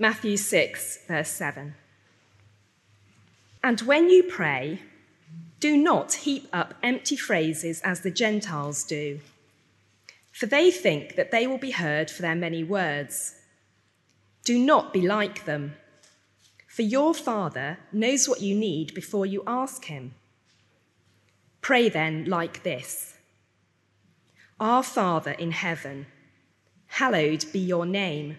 Matthew 6, verse 7. And when you pray, do not heap up empty phrases as the Gentiles do, for they think that they will be heard for their many words. Do not be like them, for your Father knows what you need before you ask Him. Pray then like this Our Father in heaven, hallowed be your name.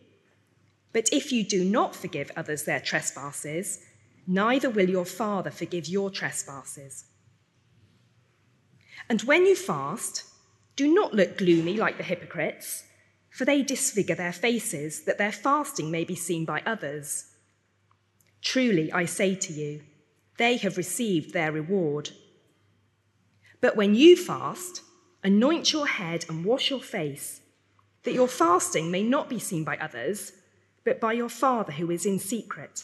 But if you do not forgive others their trespasses, neither will your Father forgive your trespasses. And when you fast, do not look gloomy like the hypocrites, for they disfigure their faces, that their fasting may be seen by others. Truly, I say to you, they have received their reward. But when you fast, anoint your head and wash your face, that your fasting may not be seen by others, but by your Father who is in secret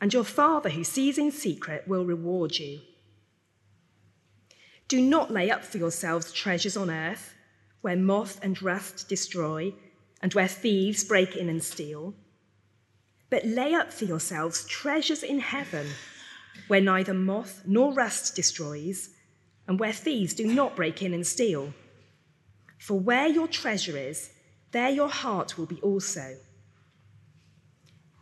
and your Father who sees in secret will reward you. Do not lay up for yourselves treasures on earth, where moth and rust destroy, and where thieves break in and steal. But lay up for yourselves treasures in heaven, where neither moth nor rust destroys, and where thieves do not break in and steal. For where your treasure is, there your heart will be also.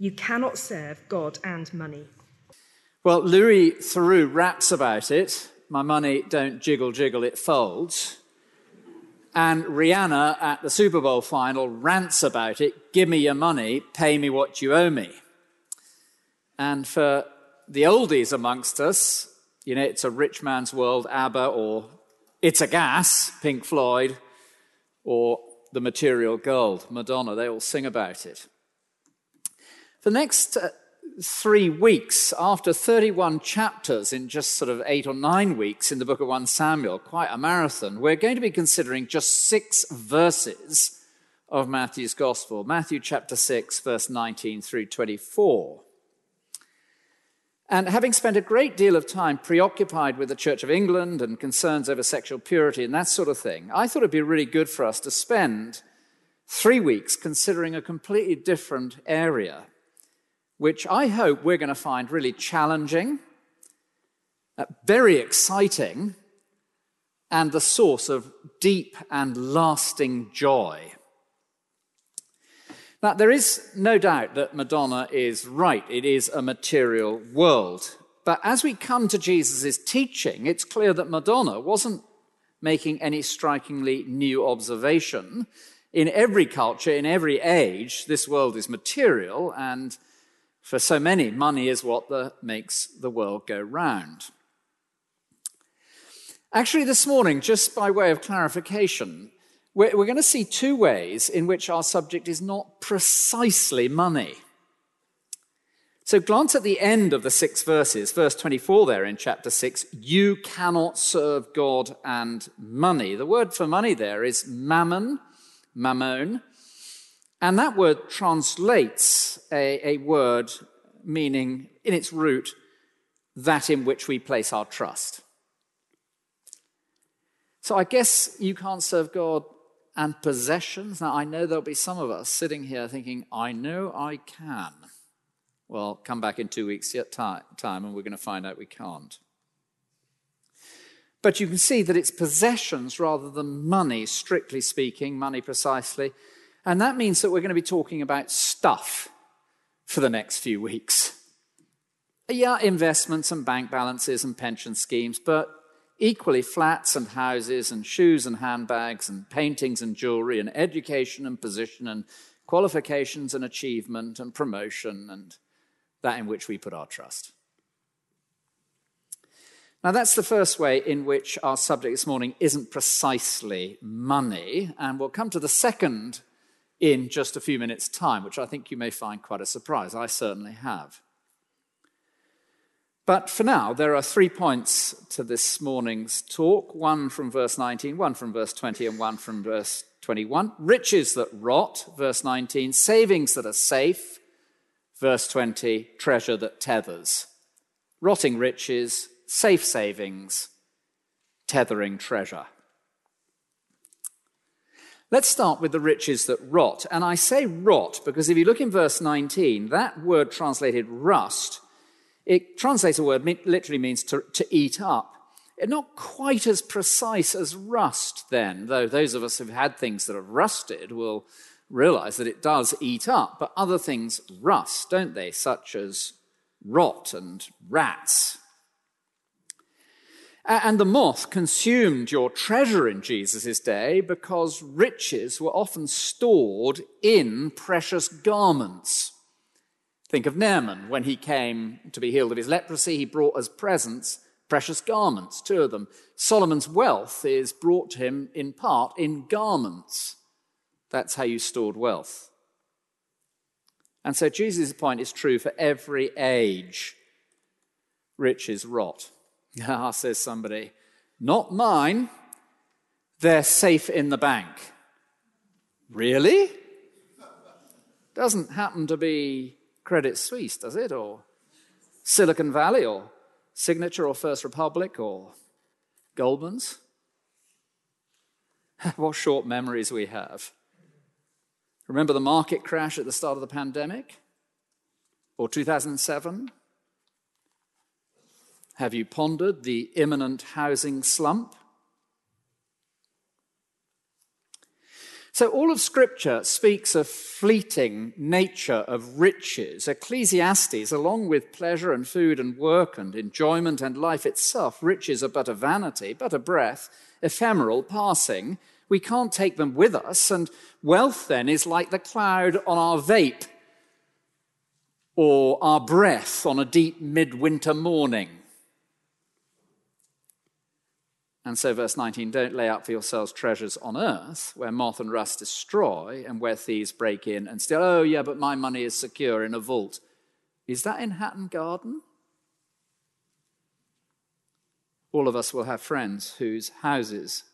You cannot serve God and money. Well, Louis Theroux raps about it. My money don't jiggle, jiggle, it folds. And Rihanna at the Super Bowl final rants about it give me your money, pay me what you owe me. And for the oldies amongst us, you know, it's a rich man's world, ABBA, or It's a Gas, Pink Floyd, or The Material Girl, Madonna, they all sing about it. The next uh, three weeks, after 31 chapters in just sort of eight or nine weeks in the book of 1 Samuel, quite a marathon, we're going to be considering just six verses of Matthew's Gospel. Matthew chapter 6, verse 19 through 24. And having spent a great deal of time preoccupied with the Church of England and concerns over sexual purity and that sort of thing, I thought it'd be really good for us to spend three weeks considering a completely different area which I hope we're going to find really challenging, uh, very exciting, and the source of deep and lasting joy. Now, there is no doubt that Madonna is right. It is a material world. But as we come to Jesus' teaching, it's clear that Madonna wasn't making any strikingly new observation. In every culture, in every age, this world is material, and for so many, money is what the, makes the world go round. Actually, this morning, just by way of clarification, we're, we're going to see two ways in which our subject is not precisely money. So, glance at the end of the six verses, verse 24 there in chapter 6. You cannot serve God and money. The word for money there is mammon, mammon, and that word translates a, a word meaning, in its root, that in which we place our trust. So I guess you can't serve God and possessions. Now, I know there'll be some of us sitting here thinking, I know I can. Well, come back in two weeks' time and we're going to find out we can't. But you can see that it's possessions rather than money, strictly speaking, money precisely, and that means that we're going to be talking about stuff for the next few weeks. Yeah, investments and bank balances and pension schemes, but equally flats and houses and shoes and handbags and paintings and jewelry and education and position and qualifications and achievement and promotion and that in which we put our trust. Now, that's the first way in which our subject this morning isn't precisely money, and we'll come to the second in just a few minutes' time, which I think you may find quite a surprise. I certainly have. But for now, there are three points to this morning's talk one from verse 19, one from verse 20, and one from verse 21. Riches that rot, verse 19, savings that are safe, verse 20, treasure that tethers. Rotting riches, safe savings, tethering treasure. Let's start with the riches that rot. And I say rot because if you look in verse 19, that word translated rust, it translates a word literally means to, to eat up. It's not quite as precise as rust, then, though those of us who've had things that have rusted will realize that it does eat up. But other things rust, don't they? Such as rot and rats and the moth consumed your treasure in Jesus' day because riches were often stored in precious garments. Think of Naaman. When he came to be healed of his leprosy, he brought as presents precious garments, two of them. Solomon's wealth is brought to him in part in garments. That's how you stored wealth. And so Jesus' point is true for every age. Riches rot. Ah, says somebody, not mine. They're safe in the bank. Really? Doesn't happen to be Credit Suisse, does it? Or Silicon Valley, or Signature, or First Republic, or Goldman's? what short memories we have. Remember the market crash at the start of the pandemic? Or 2007? Have you pondered the imminent housing slump? So, all of Scripture speaks of fleeting nature of riches. Ecclesiastes, along with pleasure and food and work and enjoyment and life itself, riches are but a vanity, but a breath, ephemeral, passing. We can't take them with us, and wealth then is like the cloud on our vape or our breath on a deep midwinter morning. And so, verse 19 don't lay up for yourselves treasures on earth where moth and rust destroy and where thieves break in and steal. Oh, yeah, but my money is secure in a vault. Is that in Hatton Garden? All of us will have friends whose houses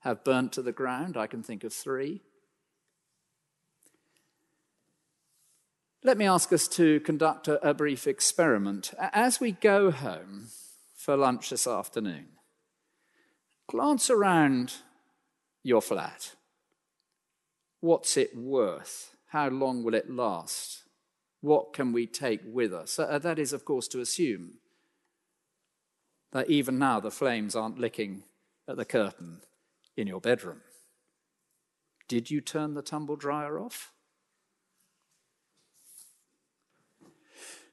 have burnt to the ground. I can think of three. Let me ask us to conduct a, a brief experiment. As we go home for lunch this afternoon, Glance around your flat. What's it worth? How long will it last? What can we take with us? Uh, that is, of course, to assume that even now the flames aren't licking at the curtain in your bedroom. Did you turn the tumble dryer off?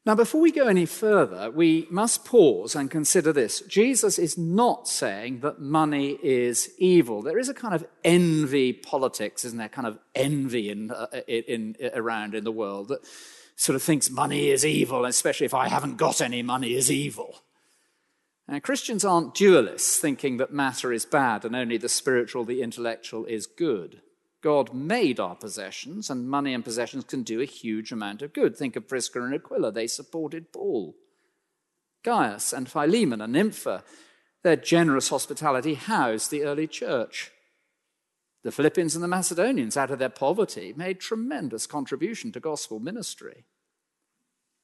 Now, before we go any further, we must pause and consider this. Jesus is not saying that money is evil. There is a kind of envy politics, isn't there? Kind of envy in, uh, in, in, around in the world that sort of thinks money is evil, especially if I haven't got any money is evil. Now, Christians aren't dualists, thinking that matter is bad and only the spiritual, the intellectual is good. God made our possessions, and money and possessions can do a huge amount of good. Think of Prisca and Aquila, they supported Paul. Gaius and Philemon and Nympha, their generous hospitality housed the early church. The Philippians and the Macedonians, out of their poverty, made tremendous contribution to gospel ministry.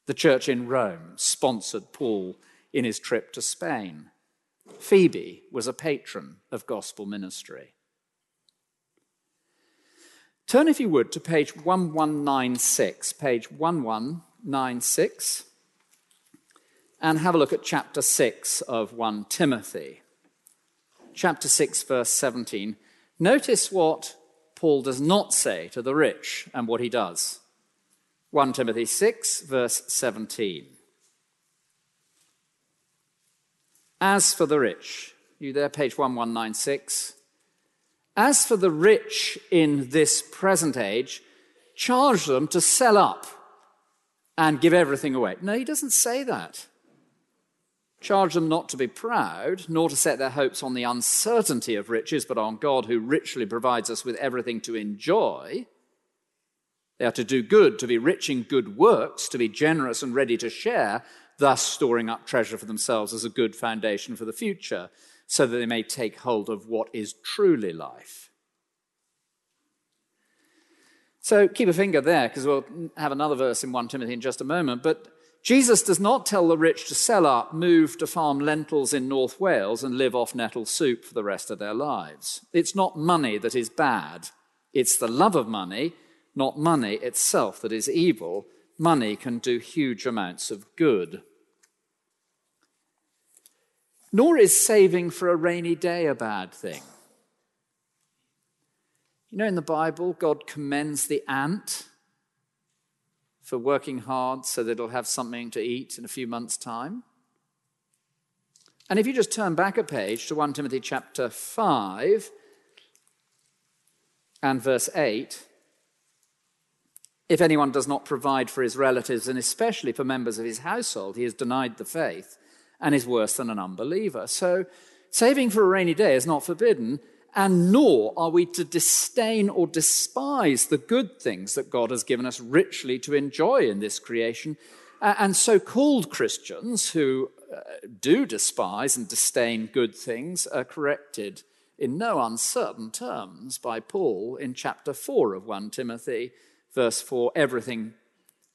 The church in Rome sponsored Paul in his trip to Spain. Phoebe was a patron of gospel ministry. Turn, if you would, to page 1196, page 1196, and have a look at chapter 6 of 1 Timothy. Chapter 6, verse 17. Notice what Paul does not say to the rich and what he does. 1 Timothy 6, verse 17. As for the rich, you there, page 1196. As for the rich in this present age, charge them to sell up and give everything away. No, he doesn't say that. Charge them not to be proud, nor to set their hopes on the uncertainty of riches, but on God who richly provides us with everything to enjoy. They are to do good, to be rich in good works, to be generous and ready to share, thus storing up treasure for themselves as a good foundation for the future, so that they may take hold of what is truly life. So keep a finger there, because we'll have another verse in 1 Timothy in just a moment. But Jesus does not tell the rich to sell up, move to farm lentils in North Wales, and live off nettle soup for the rest of their lives. It's not money that is bad, it's the love of money, not money itself, that is evil. Money can do huge amounts of good. Nor is saving for a rainy day a bad thing. You know, in the Bible, God commends the ant for working hard so that it'll have something to eat in a few months' time. And if you just turn back a page to 1 Timothy chapter 5 and verse 8, if anyone does not provide for his relatives and especially for members of his household, he has denied the faith and is worse than an unbeliever. So, saving for a rainy day is not forbidden, and nor are we to disdain or despise the good things that God has given us richly to enjoy in this creation. And so called Christians who uh, do despise and disdain good things are corrected in no uncertain terms by Paul in chapter 4 of 1 Timothy, verse 4 everything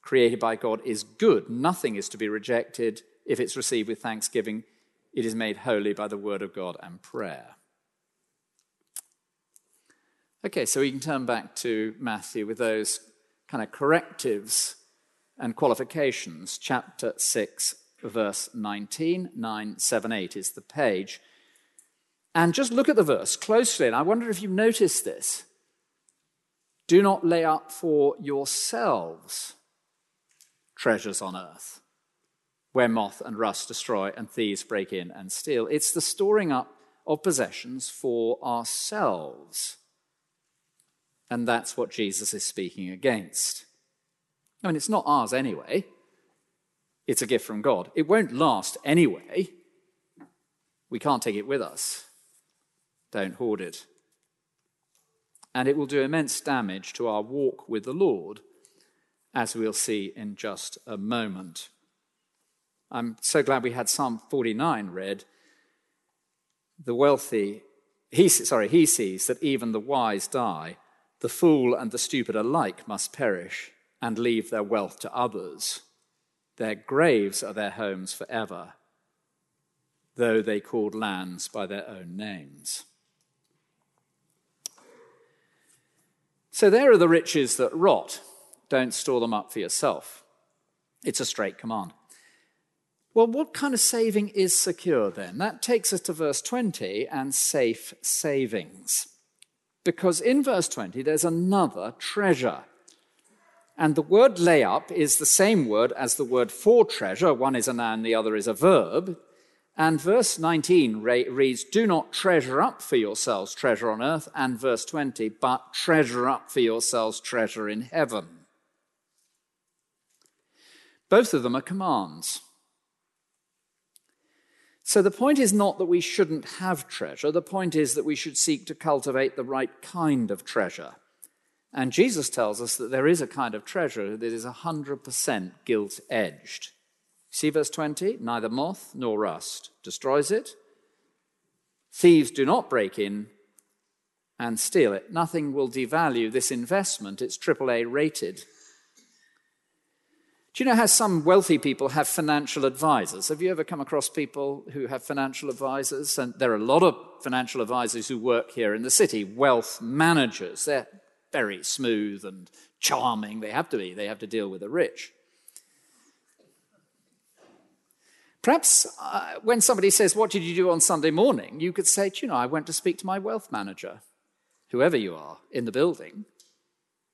created by God is good, nothing is to be rejected if it's received with thanksgiving, it is made holy by the word of God and prayer. Okay, so we can turn back to Matthew with those kind of correctives and qualifications. Chapter 6, verse 19, 9, 7, 8 is the page. And just look at the verse closely, and I wonder if you've noticed this. Do not lay up for yourselves treasures on earth where moth and rust destroy and thieves break in and steal. It's the storing up of possessions for ourselves. And that's what Jesus is speaking against. I mean, it's not ours anyway, it's a gift from God. It won't last anyway. We can't take it with us. Don't hoard it. And it will do immense damage to our walk with the Lord, as we'll see in just a moment. I'm so glad we had Psalm 49 read. The wealthy, he, sorry, he sees that even the wise die. The fool and the stupid alike must perish and leave their wealth to others. Their graves are their homes forever, though they called lands by their own names. So there are the riches that rot. Don't store them up for yourself. It's a straight command. Well, what kind of saving is secure then? That takes us to verse 20 and safe savings. Because in verse 20, there's another treasure. And the word lay up is the same word as the word for treasure. One is a noun, the other is a verb. And verse 19 reads, Do not treasure up for yourselves treasure on earth. And verse 20, but treasure up for yourselves treasure in heaven. Both of them are commands. So the point is not that we shouldn't have treasure, the point is that we should seek to cultivate the right kind of treasure. And Jesus tells us that there is a kind of treasure that is 100% gilt edged. See verse 20? Neither moth nor rust destroys it. Thieves do not break in and steal it. Nothing will devalue this investment. It's AAA rated. Do you know how some wealthy people have financial advisors? Have you ever come across people who have financial advisors? And there are a lot of financial advisors who work here in the city, wealth managers. They're very smooth and charming. They have to be, they have to deal with the rich. Perhaps uh, when somebody says, What did you do on Sunday morning? you could say, you know, I went to speak to my wealth manager, whoever you are in the building.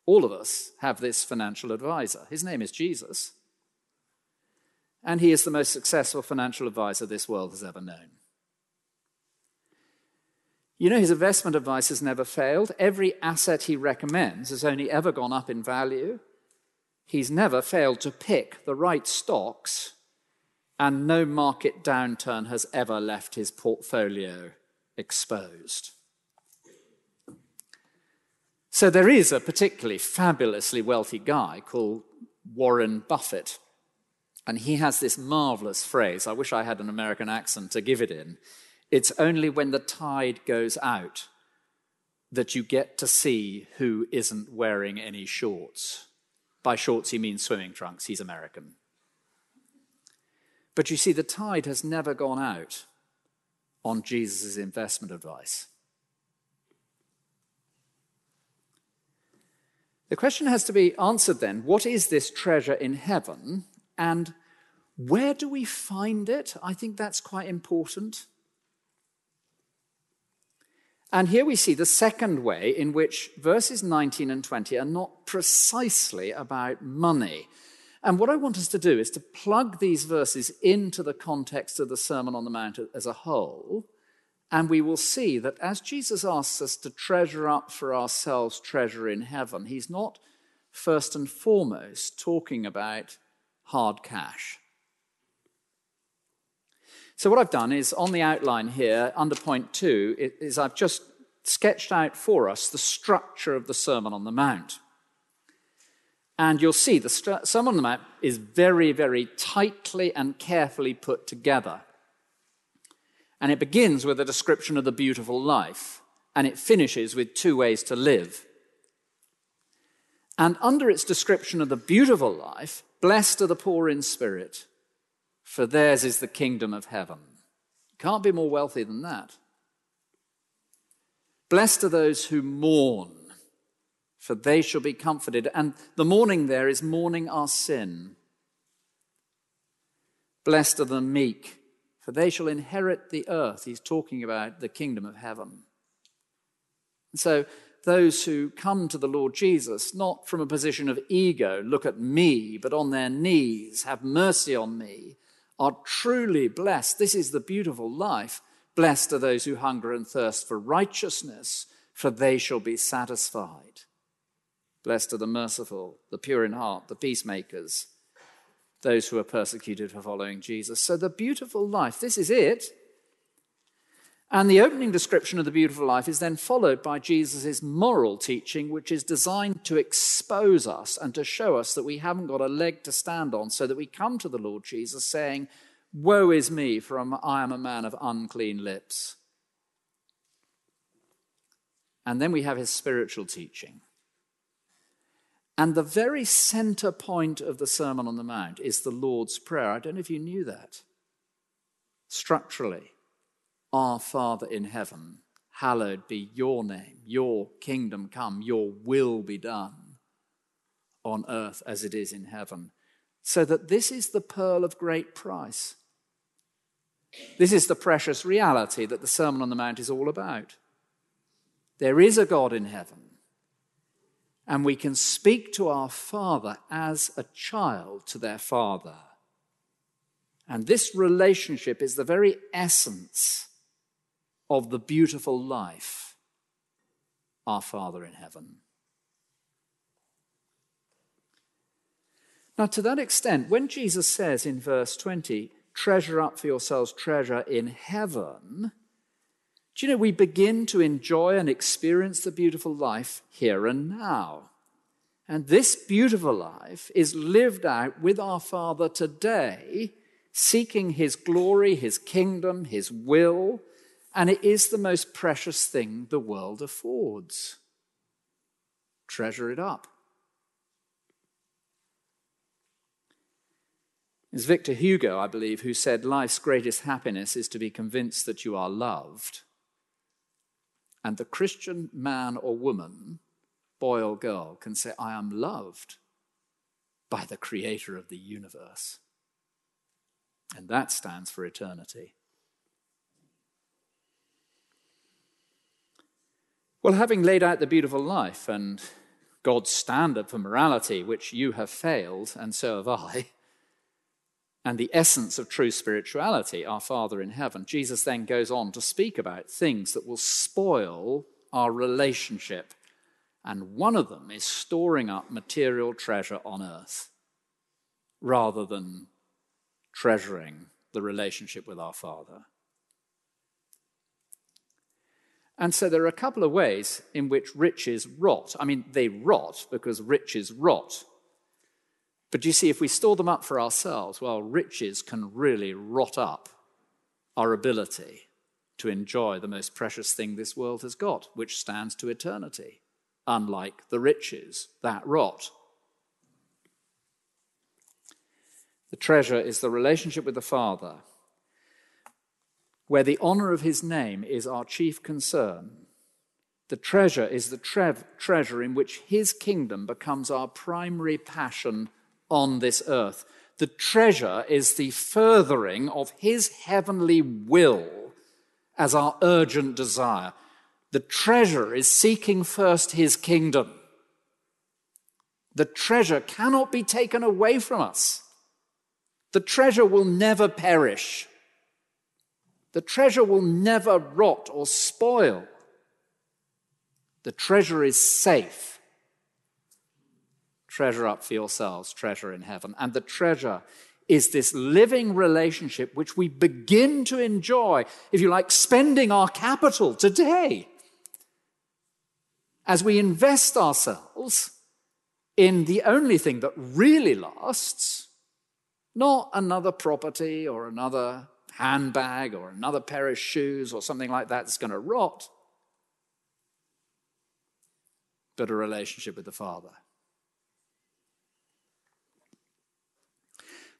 All of us have this financial advisor. His name is Jesus. and he is the most successful financial advisor this world has ever known. You know, his investment advice has never failed. Every asset he recommends has only ever gone up in value. He's never failed to pick the right stocks, and no market downturn has ever left his portfolio exposed. So there is a particularly fabulously wealthy guy called Warren Buffett. And he has this marvelous phrase. I wish I had an American accent to give it in. It's only when the tide goes out that you get to see who isn't wearing any shorts. By shorts, he means swimming trunks. He's American. But you see, the tide has never gone out on Jesus' investment advice. The question has to be answered then what is this treasure in heaven and where do we find it? I think that's quite important. And here we see the second way in which verses 19 and 20 are not precisely about money. And what I want us to do is to plug these verses into the context of the Sermon on the Mount as a whole. And we will see that as Jesus asks us to treasure up for ourselves treasure in heaven, he's not first and foremost talking about hard cash. So, what I've done is on the outline here, under point two, is I've just sketched out for us the structure of the Sermon on the Mount. And you'll see the Sermon on the Mount is very, very tightly and carefully put together. And it begins with a description of the beautiful life, and it finishes with two ways to live. And under its description of the beautiful life, blessed are the poor in spirit, for theirs is the kingdom of heaven. Can't be more wealthy than that. Blessed are those who mourn, for they shall be comforted. And the mourning there is mourning our sin. Blessed are the meek, for they shall inherit the earth. He's talking about the kingdom of heaven. And so, those who come to the Lord Jesus, not from a position of ego, look at me, but on their knees, have mercy on me, are truly blessed. This is the beautiful life. Blessed are those who hunger and thirst for righteousness, for they shall be satisfied. Blessed are the merciful, the pure in heart, the peacemakers, those who are persecuted for following Jesus. So, the beautiful life, this is it. And the opening description of the beautiful life is then followed by Jesus' moral teaching, which is designed to expose us and to show us that we haven't got a leg to stand on, so that we come to the Lord Jesus saying, Woe is me, for I am a man of unclean lips. And then we have his spiritual teaching. And the very center point of the Sermon on the Mount is the Lord's Prayer. I don't know if you knew that. Structurally, our Father in heaven, hallowed be your name, your kingdom come, your will be done on earth as it is in heaven. So that this is the pearl of great price. This is the precious reality that the Sermon on the Mount is all about. There is a God in heaven, and we can speak to our Father as a child to their Father. And this relationship is the very essence of the beautiful life, our Father in heaven. Now, to that extent, when Jesus says in verse 20, treasure up for yourselves treasure in heaven, do you know, we begin to enjoy and experience the beautiful life here and now. And this beautiful life is lived out with our Father today, seeking His glory, His kingdom, His will, and it is the most precious thing the world affords. Treasure it up. It's Victor Hugo, I believe, who said life's greatest happiness is to be convinced that you are loved. And the Christian man or woman, boy or girl, can say, I am loved by the creator of the universe. And that stands for eternity. Well, having laid out the beautiful life and God's standard for morality, which you have failed, and so have I, and the essence of true spirituality, our Father in heaven, Jesus then goes on to speak about things that will spoil our relationship. And one of them is storing up material treasure on earth rather than treasuring the relationship with our Father. And so there are a couple of ways in which riches rot. I mean, they rot because riches rot. But you see, if we store them up for ourselves, well, riches can really rot up our ability to enjoy the most precious thing this world has got, which stands to eternity, unlike the riches that rot. The treasure is the relationship with the Father, where the honor of his name is our chief concern. The treasure is the tre- treasure in which his kingdom becomes our primary passion on this earth. The treasure is the furthering of his heavenly will as our urgent desire. The treasure is seeking first his kingdom. The treasure cannot be taken away from us. The treasure will never perish. The treasure will never rot or spoil. The treasure is safe. Treasure up for yourselves, treasure in heaven. And the treasure is this living relationship which we begin to enjoy, if you like, spending our capital today. As we invest ourselves in the only thing that really lasts, not another property or another handbag or another pair of shoes or something like that that's going to rot, but a relationship with the Father.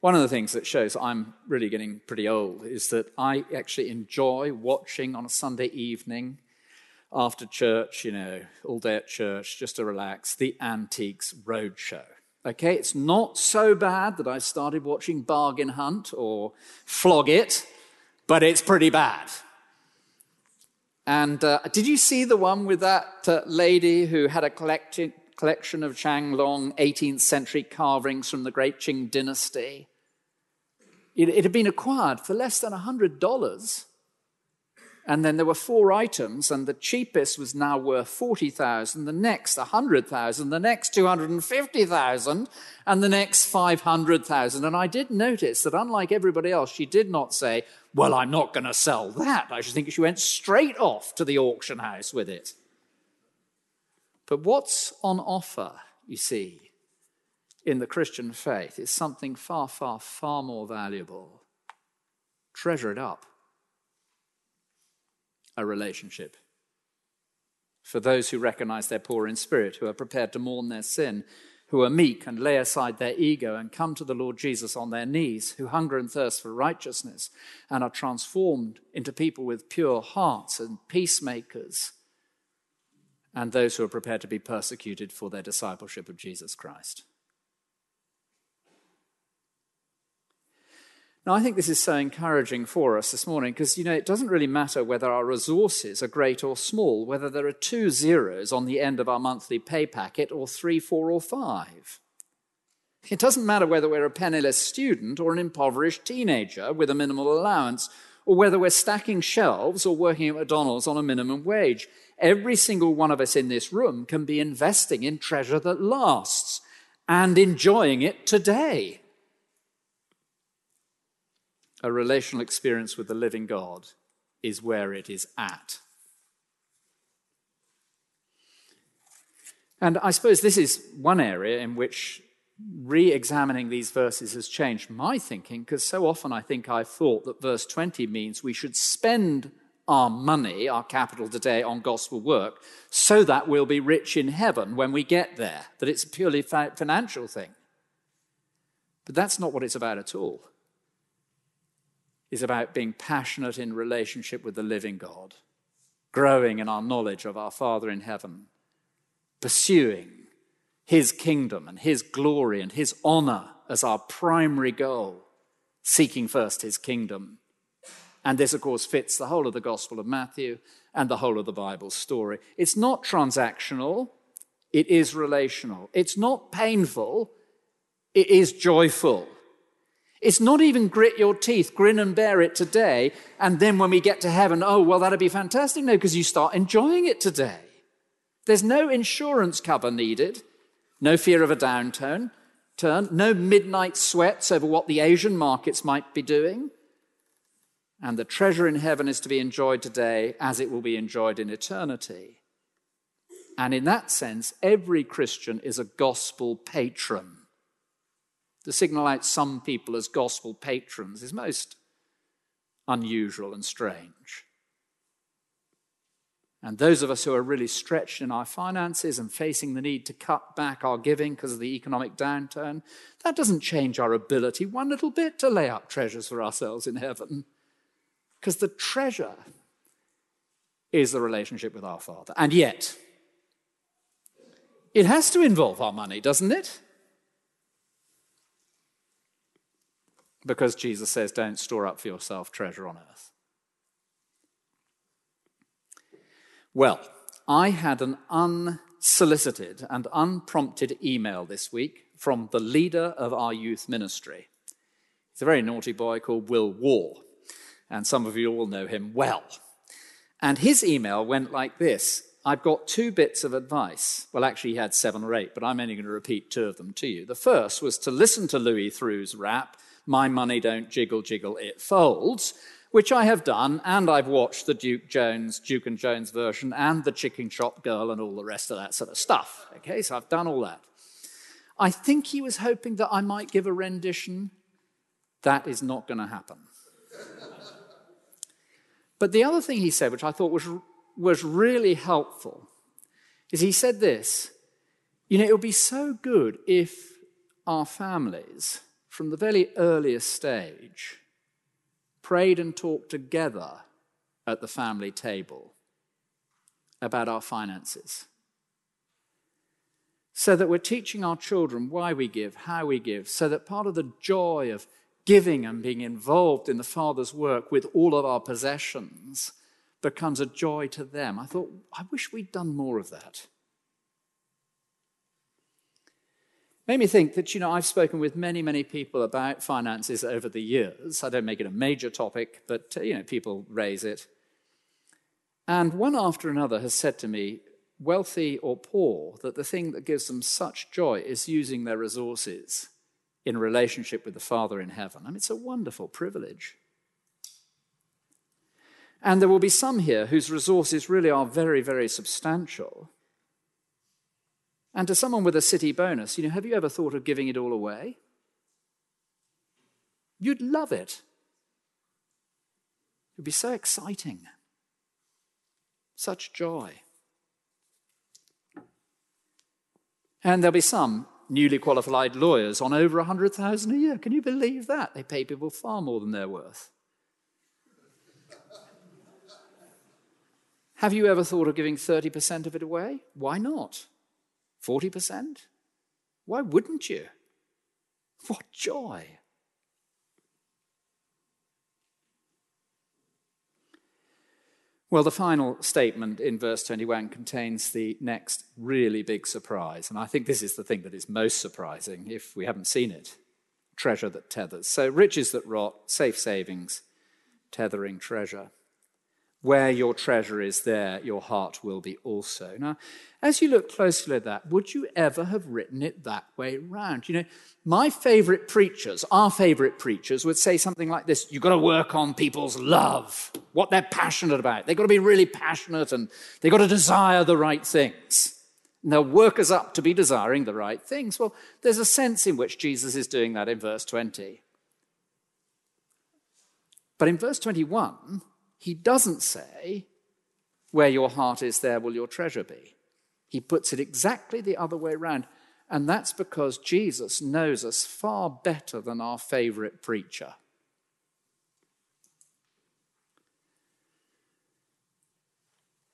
One of the things that shows I'm really getting pretty old is that I actually enjoy watching on a Sunday evening after church, you know, all day at church, just to relax, the Antiques Roadshow. Okay, it's not so bad that I started watching Bargain Hunt or Flog It, but it's pretty bad. And uh, did you see the one with that uh, lady who had a collection, collection of Qianlong 18th century carvings from the Great Qing dynasty? It, it had been acquired for less than $100. And then there were four items, and the cheapest was now worth 40,000, the next 100,000, the next 250,000, and the next 500,000. And I did notice that unlike everybody else, she did not say, Well, I'm not going to sell that. I should think she went straight off to the auction house with it. But what's on offer, you see, in the Christian faith is something far, far, far more valuable. Treasure it up a relationship. For those who recognize they're poor in spirit, who are prepared to mourn their sin, who are meek and lay aside their ego and come to the Lord Jesus on their knees, who hunger and thirst for righteousness and are transformed into people with pure hearts and peacemakers, and those who are prepared to be persecuted for their discipleship of Jesus Christ. Now, I think this is so encouraging for us this morning because, you know, it doesn't really matter whether our resources are great or small, whether there are two zeros on the end of our monthly pay packet or three, four, or five. It doesn't matter whether we're a penniless student or an impoverished teenager with a minimal allowance, or whether we're stacking shelves or working at McDonald's on a minimum wage. Every single one of us in this room can be investing in treasure that lasts and enjoying it today a relational experience with the living God is where it is at. And I suppose this is one area in which re examining these verses has changed my thinking, because so often I think I've thought that verse 20 means we should spend our money, our capital today, on gospel work so that we'll be rich in heaven when we get there, that it's a purely financial thing. But that's not what it's about at all is about being passionate in relationship with the living God, growing in our knowledge of our Father in heaven, pursuing his kingdom and his glory and his honor as our primary goal, seeking first his kingdom. And this, of course, fits the whole of the Gospel of Matthew and the whole of the Bible story. It's not transactional, it is relational. It's not painful, it is joyful. It's not even grit your teeth, grin and bear it today, and then when we get to heaven, oh, well, that'd be fantastic. No, because you start enjoying it today. There's no insurance cover needed, no fear of a downturn, turn, no midnight sweats over what the Asian markets might be doing. And the treasure in heaven is to be enjoyed today as it will be enjoyed in eternity. And in that sense, every Christian is a gospel patron. To signal out some people as gospel patrons is most unusual and strange. And those of us who are really stretched in our finances and facing the need to cut back our giving because of the economic downturn, that doesn't change our ability one little bit to lay up treasures for ourselves in heaven. Because the treasure is the relationship with our Father. And yet, it has to involve our money, doesn't it? Because Jesus says, don't store up for yourself treasure on earth. Well, I had an unsolicited and unprompted email this week from the leader of our youth ministry. He's a very naughty boy called Will War, and some of you all know him well. And his email went like this I've got two bits of advice. Well, actually, he had seven or eight, but I'm only going to repeat two of them to you. The first was to listen to Louis Theroux's rap my money don't jiggle, jiggle, it folds, which I have done, and I've watched the Duke Jones, Duke and Jones version, and the Chicken Shop Girl, and all the rest of that sort of stuff. Okay, so I've done all that. I think he was hoping that I might give a rendition. That is not going to happen. but the other thing he said, which I thought was, was really helpful, is he said this You know, it would be so good if our families from the very earliest stage, prayed and talked together at the family table about our finances. So that we're teaching our children why we give, how we give, so that part of the joy of giving and being involved in the Father's work with all of our possessions becomes a joy to them. I thought, I wish we'd done more of that. Made me think that, you know, I've spoken with many, many people about finances over the years. I don't make it a major topic, but, uh, you know, people raise it. And one after another has said to me, wealthy or poor, that the thing that gives them such joy is using their resources in relationship with the Father in heaven. I mean, it's a wonderful privilege. And there will be some here whose resources really are very, very substantial. And to someone with a city bonus, you know, have you ever thought of giving it all away? You'd love it. It would be so exciting. Such joy. And there'll be some newly qualified lawyers on over 100,000 a year. Can you believe that? They pay people far more than they're worth. Have you ever thought of giving 30% of it away? Why not? 40%? Why wouldn't you? What joy! Well, the final statement in verse 21 contains the next really big surprise. And I think this is the thing that is most surprising if we haven't seen it treasure that tethers. So, riches that rot, safe savings, tethering treasure. Where your treasure is, there your heart will be also. Now, as you look closely at that, would you ever have written it that way round? You know, my favorite preachers, our favorite preachers, would say something like this You've got to work on people's love, what they're passionate about. They've got to be really passionate and they've got to desire the right things. And they'll work us up to be desiring the right things. Well, there's a sense in which Jesus is doing that in verse 20. But in verse 21, he doesn't say, Where your heart is, there will your treasure be. He puts it exactly the other way around. And that's because Jesus knows us far better than our favorite preacher.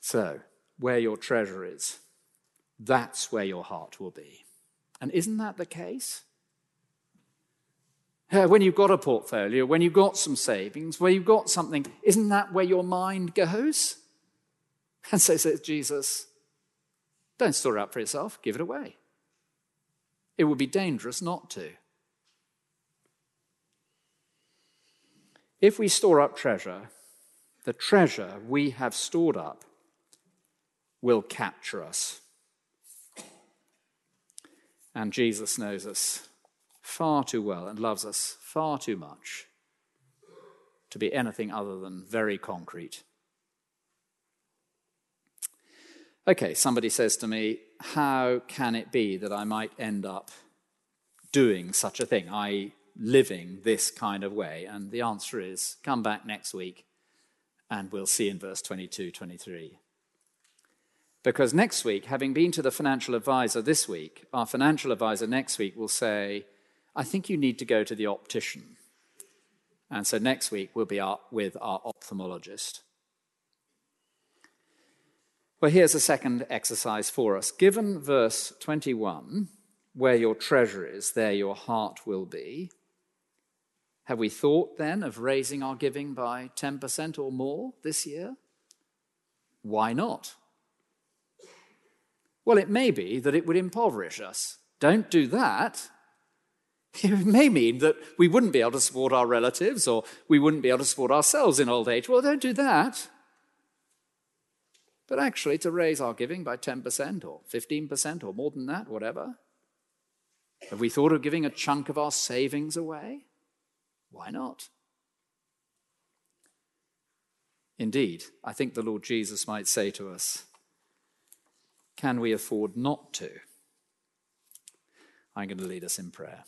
So, where your treasure is, that's where your heart will be. And isn't that the case? When you've got a portfolio, when you've got some savings, where you've got something, isn't that where your mind goes? And so says Jesus, don't store it up for yourself, give it away. It would be dangerous not to. If we store up treasure, the treasure we have stored up will capture us. And Jesus knows us far too well and loves us far too much to be anything other than very concrete. Okay, somebody says to me, How can it be that I might end up doing such a thing, i.e., living this kind of way? And the answer is come back next week and we'll see in verse 22 23. Because next week, having been to the financial advisor this week, our financial advisor next week will say, I think you need to go to the optician. And so next week we'll be with our ophthalmologist. Well, here's a second exercise for us. Given verse 21, where your treasure is, there your heart will be. Have we thought then of raising our giving by 10% or more this year? Why not? Well, it may be that it would impoverish us. Don't do that. It may mean that we wouldn't be able to support our relatives or we wouldn't be able to support ourselves in old age. Well, don't do that but actually to raise our giving by 10% or 15% or more than that, whatever. Have we thought of giving a chunk of our savings away? Why not? Indeed, I think the Lord Jesus might say to us, Can we afford not to? I'm going to lead us in prayer.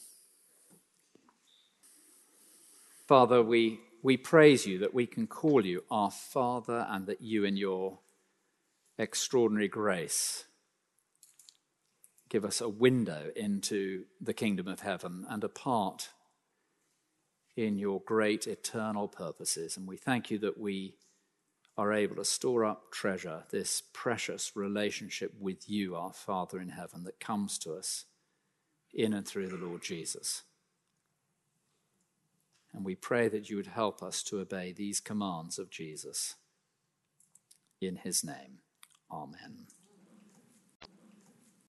Father, we, we praise you that we can call you our Father and that you, in your extraordinary grace give us a window into the kingdom of heaven and a part in your great eternal purposes. And we thank you that we are able to store up treasure, this precious relationship with you, our Father in heaven, that comes to us in and through the Lord Jesus. And we pray that you would help us to obey these commands of Jesus in his name. Amen.